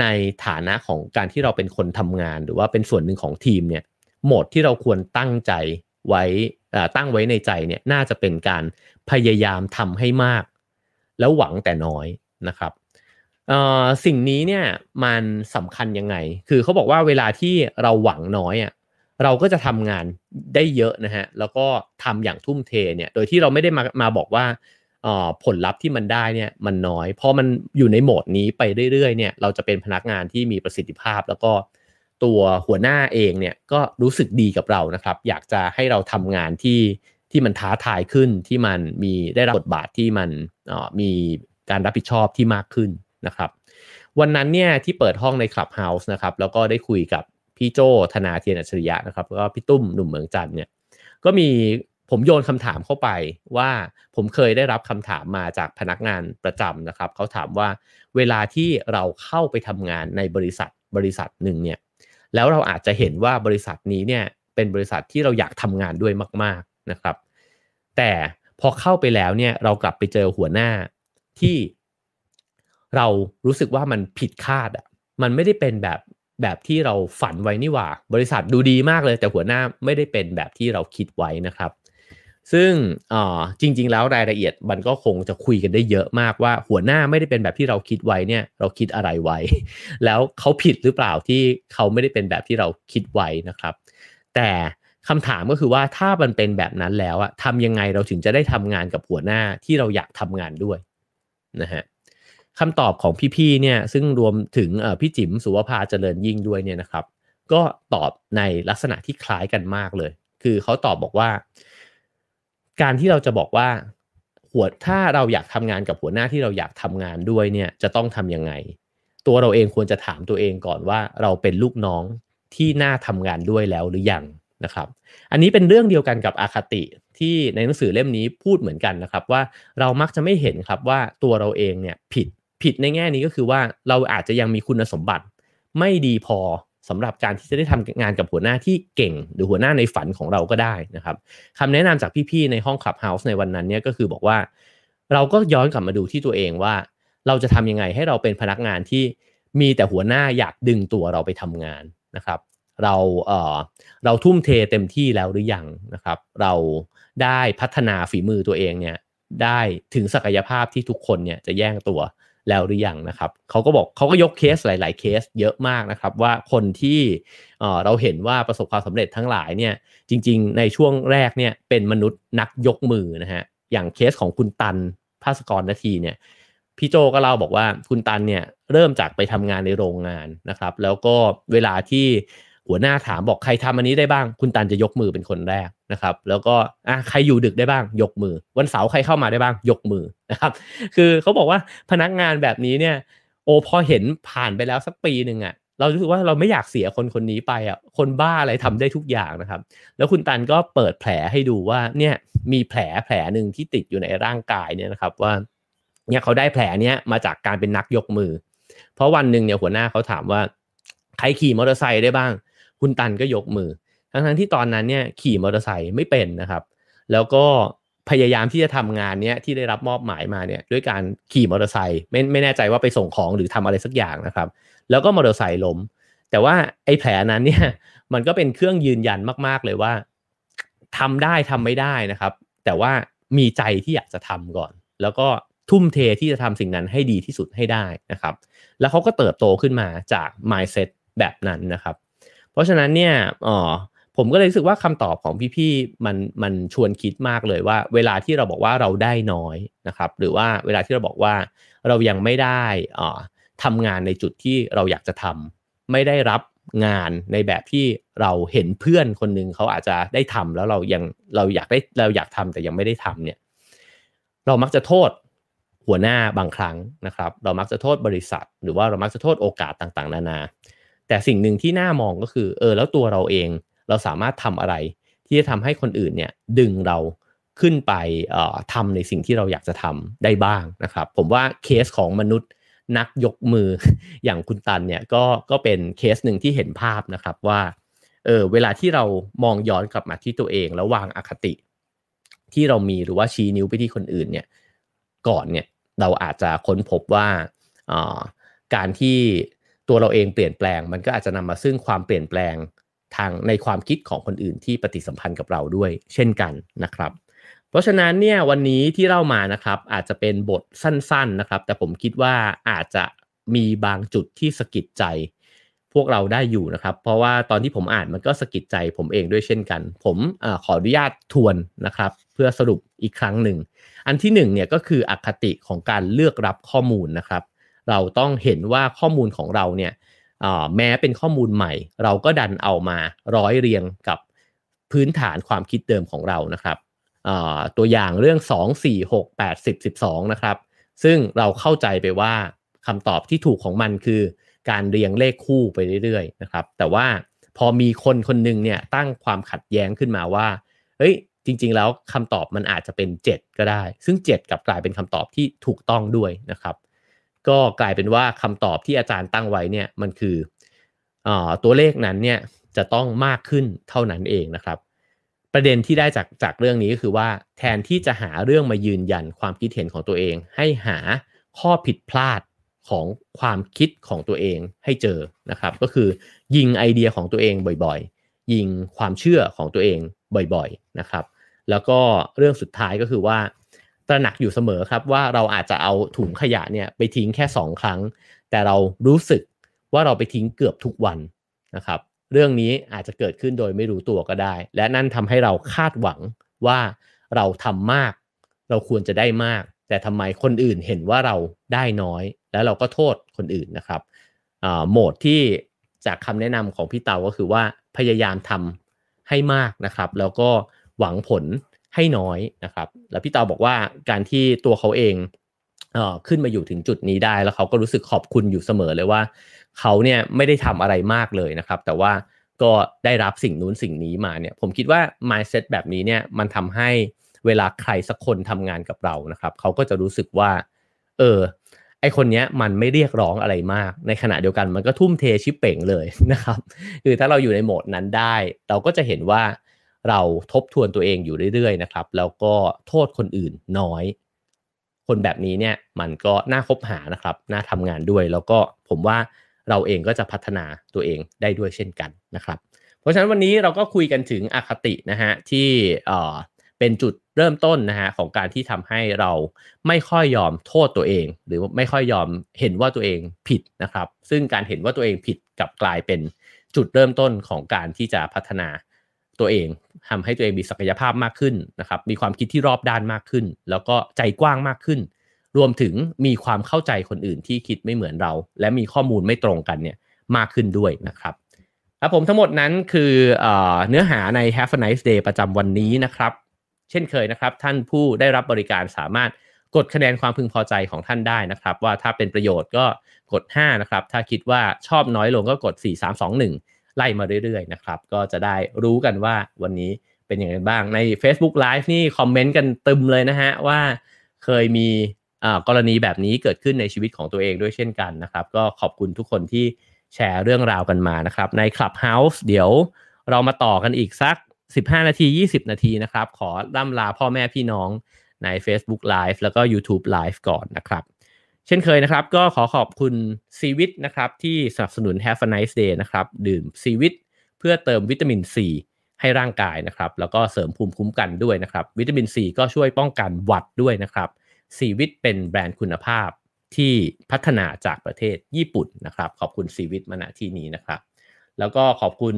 ในฐานะของการที่เราเป็นคนทำงาน หรือว่าเป็นส่วนหนึ่งของทีมเนี่ยโหมดที่เราควรตั้งใจไว้ตั้งไว้ในใจเนี่ยน่าจะเป็นการพยายามทำให้มาก แล้วหวังแต่น้อยนะครับสิ่งนี้เนี่ยมันสำคัญยังไง คือเขาบอกว่าเวลาที่เราหวังน้อยอะ เราก็จะทำงานได้เยอะนะฮะแล้วก็ทำอย่างทุ่มเทเนี่ยโดยที่เราไม่ได้มามาบอกว่าผลลัพธ์ที่มันได้เนี่ยมันน้อยเพอมันอยู่ในโหมดนี้ไปเรื่อยๆเนี่ยเราจะเป็นพนักงานที่มีประสิทธิภาพ แล้วก็ตัวหัวหน้าเองเนี่ยก็รู้สึกดีกับเรานะครับ อยากจะให้เราทำงานที่ที่มันท้าทายขึ้นที่มันมีได้รับบทบาทที่มันมีการรับผิดชอบที่มากขึ้นนะครับ วันนั้นเนี่ยที่เปิดห้องในคลับเฮาส์นะครับแล้วก็ได้คุยกับ พี่โจธนาเทียนอัจฉริยะนะครับแล้วก็พี่ตุ้มหนุ่มเมืองจันเนี่ยก็มีผมโยนคำถามเข้าไปว่าผมเคยได้รับคำถามมาจากพนักงานประจำนะครับเขาถามว่าเวลาที่เราเข้าไปทำงานในบริษัทบริษัทหนึ่งเนี่ยแล้วเราอาจจะเห็นว่าบริษัทนี้เนี่ยเป็นบริษัทที่เราอยากทำงานด้วยมาก ๆนะครับ แต่พอเข้าไปแล้วเนี่ยเรากลับไปเจอหัวหน้าที่เรารู้สึกว่ามันผิดคาดอะมันไม่ได้เป็นแบบ แบบที่เราฝันไว้นี่หว่า บริษัทดูดีมากเลย แต่หัวหน้าไม่ได้เป็นแบบที่เราคิดไว้นะครับ ซึ่งจริง ๆ แล้วรายละเอียดมันก็คงจะคุยกันได้เยอะมากว่า หัวหน้าไม่ได้เป็นแบบที่เราคิดไว้เนี่ย เราคิดอะไรไว้ แล้วเขาผิดหรือเปล่าที่เขาไม่ได้เป็นแบบที่เราคิดไว้นะครับ แต่คำถามก็คือว่าถ้ามันเป็นแบบนั้นแล้วอะทำยังไงเราถึงจะได้ทำงานกับหัวหน้าที่เราอยากทำงานด้วยนะฮะ คำตอบของพี่ๆเนี่ยซึ่งรวมถึงพี่จิ๋มสุวภาเจริญยิ่งด้วยเนี่ยนะครับ ก็ตอบในลักษณะที่คล้ายกันมากเลย คือเขาตอบบอกว่า การที่เราจะบอกว่าหัวถ้าเราอยากทำงานกับหัวหน้าที่เราอยากทำงานด้วยเนี่ยจะต้องทํำยังไง ตัวเราเองควรจะถามตัวเองก่อนว่าเราเป็นลูกน้องที่น่าทำงานด้วยแล้วหรือยังนะครับ อันนี้เป็นเรื่องเดียวกันกับอาคติที่ในหนังสือเล่มนี้พูดเหมือนกันนะครับ ว่าเรามักจะไม่เห็นครับว่าตัวเราเองเนี่ยผิด ผิดในแง่นี้ก็คือว่าเราอาจจะยังมีคุณสมบัติ ไม่ดีพอสำหรับการที่จะได้ทำงานกับหัวหน้าที่เก่ง หรือหัวหน้าในฝันของเราก็ได้นะครับคำแนะนำจากพี่ๆในห้องคลับเฮาส์ในวันนั้นเนี่ยก็คือบอกว่า เราก็ย้อนกลับมาดูที่ตัวเองว่า เราจะทำยังไงให้เราเป็นพนักงานที่มีแต่หัวหน้าอยากดึงตัวเราไปทำงานนะครับ เราเอ่อเราทุ่มเทเต็มที่แล้วหรือยังนะครับ เราได้พัฒนาฝีมือตัวเองเนี่ยได้ถึงศักยภาพที่ทุกคนเนี่ยจะแย่งตัว แล้วหรือยังนะครับเขาก็บอกเขาก็ยกเคสหลาย ๆ เคสเยอะมากนะครับ ว่าคนที่เราเห็นว่าประสบความสำเร็จทั้งหลายเนี่ยจริง ๆ ในช่วงแรกเนี่ยเป็นมนุษย์นักยกมือนะฮะอย่างเคสของคุณตันภาสกรนาทีเนี่ยพี่โจก็เล่าบอกว่าคุณตันเนี่ยเริ่มจากไปทำงานในโรงงานนะครับ แล้วก็เวลาที่ หัวหน้าถามบอกใครทำอันนี้ได้บ้าง คุณตันจะยกมือเป็นคนแรกนะครับ แล้วก็อะใครอยู่ดึกได้บ้าง ยกมือ วันเสาร์ใครเข้ามาได้บ้าง ยกมือนะครับ คือเขาบอกว่าพนักงานแบบนี้เนี่ยโอพอเห็นผ่านไปแล้วสักปีหนึ่งอะ่ะเรารู้สึกว่าเราไม่อยากเสียคนคนนี้ไปอะ คนบ้าอะไรทำได้ทุกอย่างนะครับ แล้วคุณตันก็เปิดแผลให้ดูว่าเนี่ยมีแผลแผลหนึ่งที่ติดอยู่ในร่างกายเนี่ยนะครับ ว่าเนี่ยเขาได้แผลเนี้ยมาจากการเป็นนักยกมือ เพราะวันหนึ่งเนี่ยหัวหน้าเขาถามว่า ใครขี่มอเตอร์ไซค์ได้บ้าง คุณตันก็ยกมือ ทั้งทั้งที่ตอนนั้นเนี่ยขี่มอเตอร์ไซค์ไม่เป็นนะครับ แล้วก็พยายามที่จะทำงานเนี้ยที่ได้รับมอบหมายมาเนี่ยด้วยการขี่มอเตอร์ไซค์ไม่ไม่แน่ใจว่าไปส่งของหรือทำอะไรสักอย่างนะครับ แล้วก็มอเตอร์ไซค์ล้ม แต่ว่าไอ้แผลนั้นเนี่ยมันก็เป็นเครื่องยืนยันมาก ๆ เลยว่าทำได้ทำไม่ได้นะครับ แต่ว่ามีใจที่อยากจะทำก่อน แล้วก็ทุ่มเทที่จะทำสิ่งนั้นให้ดีที่สุดให้ได้นะครับ แล้วเขาก็เติบโตขึ้นมาจาก mindset แบบนั้นนะครับ เพราะฉะนั้นเนี่ยอ๋อผมก็เลยรู้สึกว่าคำตอบของพี่ๆมันมันชวนคิดมากเลยว่า เวลาที่เราบอกว่าเราได้น้อยนะครับ หรือว่าเวลาที่เราบอกว่าเรายังไม่ได้อ่าทำงานในจุดที่เราอยากจะทำไม่ได้รับงานในแบบที่เราเห็นเพื่อนคนหนึ่งเขาอาจจะได้ทำแล้วเรายังเราอยากได้เราอยากทำแต่ยังไม่ได้ทำเนี่ย เรามักจะโทษหัวหน้าบางครั้งนะครับ เรามักจะโทษบริษัท หรือว่าเรามักจะโทษโอกาสต่างๆ นานา แต่สิ่งหนึ่งที่น่ามองก็คือเออแล้วตัวเราเองเราสามารถทำอะไร ที่จะทำให้คนอื่นเนี่ยดึงเราขึ้นไปทำในสิ่งที่เราอยากจะทำได้บ้างนะครับ ผมว่าเคสของมนุษย์นักยกมืออย่างคุณตันเนี่ยก็ก็เป็นเคสหนึ่งที่เห็นภาพนะครับว่าเออเวลาที่เรามองย้อนกลับมาที่ตัวเองแล้ววางอคติ ที่เรามีหรือว่าชี้นิ้วไปที่คนอื่นเนี่ยก่อนเนี่ยเราอาจจะค้นพบว่าการที่ ตัวเราเองเปลี่ยนแปลง มันก็อาจจะนำมาซึ่งความเปลี่ยนแปลงทางในความคิดของคนอื่นที่ปฏิสัมพันธ์กับเราด้วย เช่นกันนะครับ เพราะฉะนั้นเนี่ยวันนี้ที่เล่ามานะครับ อาจจะเป็นบทสั้นๆนะครับ แต่ผมคิดว่าอาจจะมีบางจุดที่สะกิดใจ พวกเราได้อยู่นะครับ เพราะว่าตอนที่ผมอ่านมันก็สะกิดใจผมเองด้วยเช่นกัน ผมอขออนุญาตทวนนะครับ เพื่อสรุปอีกครั้งหนึ่ง อันที่หนึ่งเนี่ยก็คืออคติของการเลือกรับข้อมูลนะครับ เราต้องเห็นว่าข้อมูลของเราเนี่ยแม้เป็นข้อมูลใหม่ เราก็ดันเอามาร้อยเรียงกับพื้นฐานความคิดเดิมของเรานะครับตัวอย่างเรื่อง 2 4 6 8 10 12 นะครับ ซึ่งเราเข้าใจไปว่าคำตอบที่ถูกของมันคือการเรียงเลขคู่ไปเรื่อยๆนะครับ แต่ว่าพอมีคนคนหนึ่งเนี่ยตั้งความขัดแย้งขึ้นมาว่าเฮ้ยจริง ๆ แล้วคำตอบมันอาจจะเป็น 7 ก็ได้ ซึ่ง 7กับกลายเป็นคำตอบที่ถูกต้องด้วยนะครับ ก็กลายเป็นว่าคำตอบที่อาจารย์ตั้งไว้เนี่ยมันคืออตัวเลขนั้นเนี่ยจะต้องมากขึ้นเท่านั้นเองนะครับ ประเด็นที่ได้จากจากเรื่องนี้ก็คือว่าแทนที่จะหาเรื่องมายืนยันความคิดเห็นของตัวเอง ให้หาข้อผิดพลาดของความคิดของตัวเองให้เจอนะครับ ก็คือยิงไอเดียของตัวเองบ่อยๆ ยิงความเชื่อของตัวเองบ่อยๆนะครับ แล้วก็เรื่องสุดท้ายก็คือว่า ตระหนักอยู่เสมอครับว่าเราอาจจะเอาถุงขยะเนี่ยไปทิ้งแค่ 2 ครั้ง แต่เรารู้สึกว่าเราไปทิ้งเกือบทุกวันนะครับ เรื่องนี้อาจจะเกิดขึ้นโดยไม่รู้ตัวก็ได้ และนั่นทำให้เราคาดหวังว่าเราทำมาก เราควรจะได้มาก แต่ทำไมคนอื่นเห็นว่าเราได้น้อย แล้วเราก็โทษคนอื่นนะครับโหมดที่จากคำแนะนำของพี่เตาก็คือว่าพยายามทำให้มากนะครับ แล้วก็หวังผล ให้น้อยนะครับ แล้วพี่เตาบอกว่าการที่ตัวเขาเองเอขึ้นมาอยู่ถึงจุดนี้ได้ แล้วเขาก็รู้สึกขอบคุณอยู่เสมอเลยว่า เขาเนี่ยไม่ได้ทำอะไรมากเลยนะครับ แต่ว่าก็ได้รับสิ่งนู้นสิ่งนี้มาเนี่ย ผมคิดว่า mindset แบบนี้เนี่ยมันทำให้เวลาใครสักคนทำงานกับเรานะครับ เขาก็จะรู้สึกว่า เออไอคนเนี้ยมันไม่เรียกร้องอะไรมาก ในขณะเดียวกันมันก็ทุ่มเทชิปเป่งเลยนะครับ คือถ้าเราอยู่ในโหมดนั้นได้ เราก็จะเห็นว่า เราทบทวนตัวเองอยู่เรื่อยๆนะครับ แล้วก็โทษคนอื่นน้อย คนแบบนี้เนี่ยมันก็น่าคบหานะครับน่าทำงานด้วย แล้วก็ผมว่าเราเองก็จะพัฒนาตัวเองได้ด้วยเช่นกันนะครับ เพราะฉะนั้นวันนี้เราก็คุยกันถึงอคตินะฮะที่เป็นจุดเริ่มต้นนะฮะของการที่ทำให้เราไม่ค่อยยอมโทษตัวเอง หรือไม่ค่อยยอมเห็นว่าตัวเองผิดนะครับ ซึ่งการเห็นว่าตัวเองผิดกับกลายเป็นจุดเริ่มต้นของการที่จะพัฒนา ตัวเองทำให้ตัวเองมีศักยภาพมากขึ้นนะครับ มีความคิดที่รอบด้านมากขึ้น แล้วก็ใจกว้างมากขึ้น รวมถึงมีความเข้าใจคนอื่นที่คิดไม่เหมือนเรา และมีข้อมูลไม่ตรงกันเนี่ยมากขึ้นด้วยนะครับครับผมทั้งหมดนั้นคือเนื้อหาใน Have a nice day ประจำวันนี้นะครับ เช่นเคยนะครับ ท่านผู้ได้รับบริการสามารถกดคะแนนความพึงพอใจของท่านได้นะครับ ว่าถ้าเป็นประโยชน์ก็กด 5 นะครับ ถ้าคิดว่าชอบน้อยลงก็กด 4 3 2 1 ไล่มาเรื่อยๆนะครับ ก็จะได้รู้กันว่าวันนี้เป็นอย่างไรบ้างใน Facebook Live นี่คอมเมนต์กันตึมเลยนะฮะว่าเคยมีกรณีแบบนี้เกิดขึ้นในชีวิตของตัวเองด้วยเช่นกันนะครับ ก็ขอบคุณทุกคนที่แชร์เรื่องราวกันมานะครับ ใน Clubhouse เดี๋ยวเรามาต่อกันอีกสัก 15 นาที 20 นาทีนะครับ ขอร่ำลาพ่อแม่พี่น้องใน Facebook Live แล้วก็ YouTube Live ก่อนนะครับ เช่นเคยนะครับ ก็ขอขอบคุณซีวิตนะครับ ที่สนับสนุน Have a nice day นะครับ ดื่มซีวิตเพื่อเติมวิตามินซีให้ร่างกายนะครับ แล้วก็เสริมภูมิคุ้มกันด้วยนะครับ วิตามินซีก็ช่วยป้องกันหวัดด้วยนะครับซีวิตเป็นแบรนด์คุณภาพที่พัฒนาจากประเทศญี่ปุ่นนะครับ ขอบคุณซีวิตมาณที่นี้นะครับ แล้วก็ขอบคุณ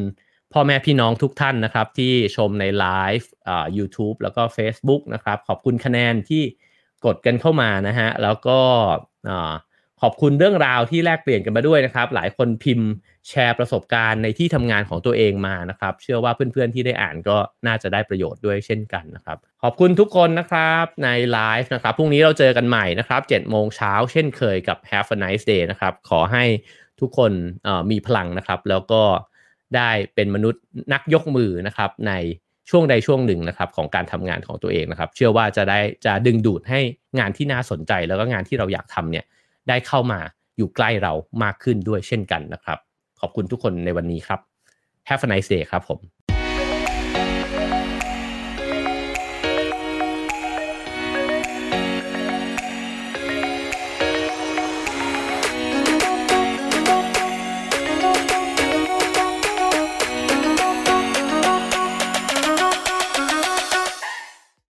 พ่อแม่พี่น้องทุกท่านนะครับ ที่ชมในไลฟ์อ่า YouTube แล้วก็ Facebook นะครับ ขอบคุณคะแนนที่กดกันเข้ามานะฮะ แล้วก็ ขอบคุณเรื่องราวที่แลกเปลี่ยนกันมาด้วยนะครับ หลายคนพิมพ์แชร์ประสบการณ์ในที่ทำงานของตัวเองมานะครับ เชื่อว่าเพื่อนๆที่ได้อ่านก็น่าจะได้ประโยชน์ด้วยเช่นกันนะครับ ขอบคุณทุกคนนะครับในไลฟ์นะครับพรุ่งนี้เราเจอกันใหม่นะครับ7โมงเช้าเช่นเคยกับ Have a nice day นะครับ ขอให้ทุกคนมีพลังนะครับ แล้วก็ได้เป็นมนุษย์นักยกมือนะครับใน ช่วงใดช่วงหนึ่งนะครับของการทำงานของตัวเองนะครับ เชื่อว่าจะได้จะดึงดูดให้งานที่น่าสนใจแล้วก็งานที่เราอยากทำเนี่ยได้เข้ามาอยู่ใกล้เรามากขึ้นด้วยเช่นกันนะครับ ขอบคุณทุกคนในวันนี้ครับ Have a nice day ครับผม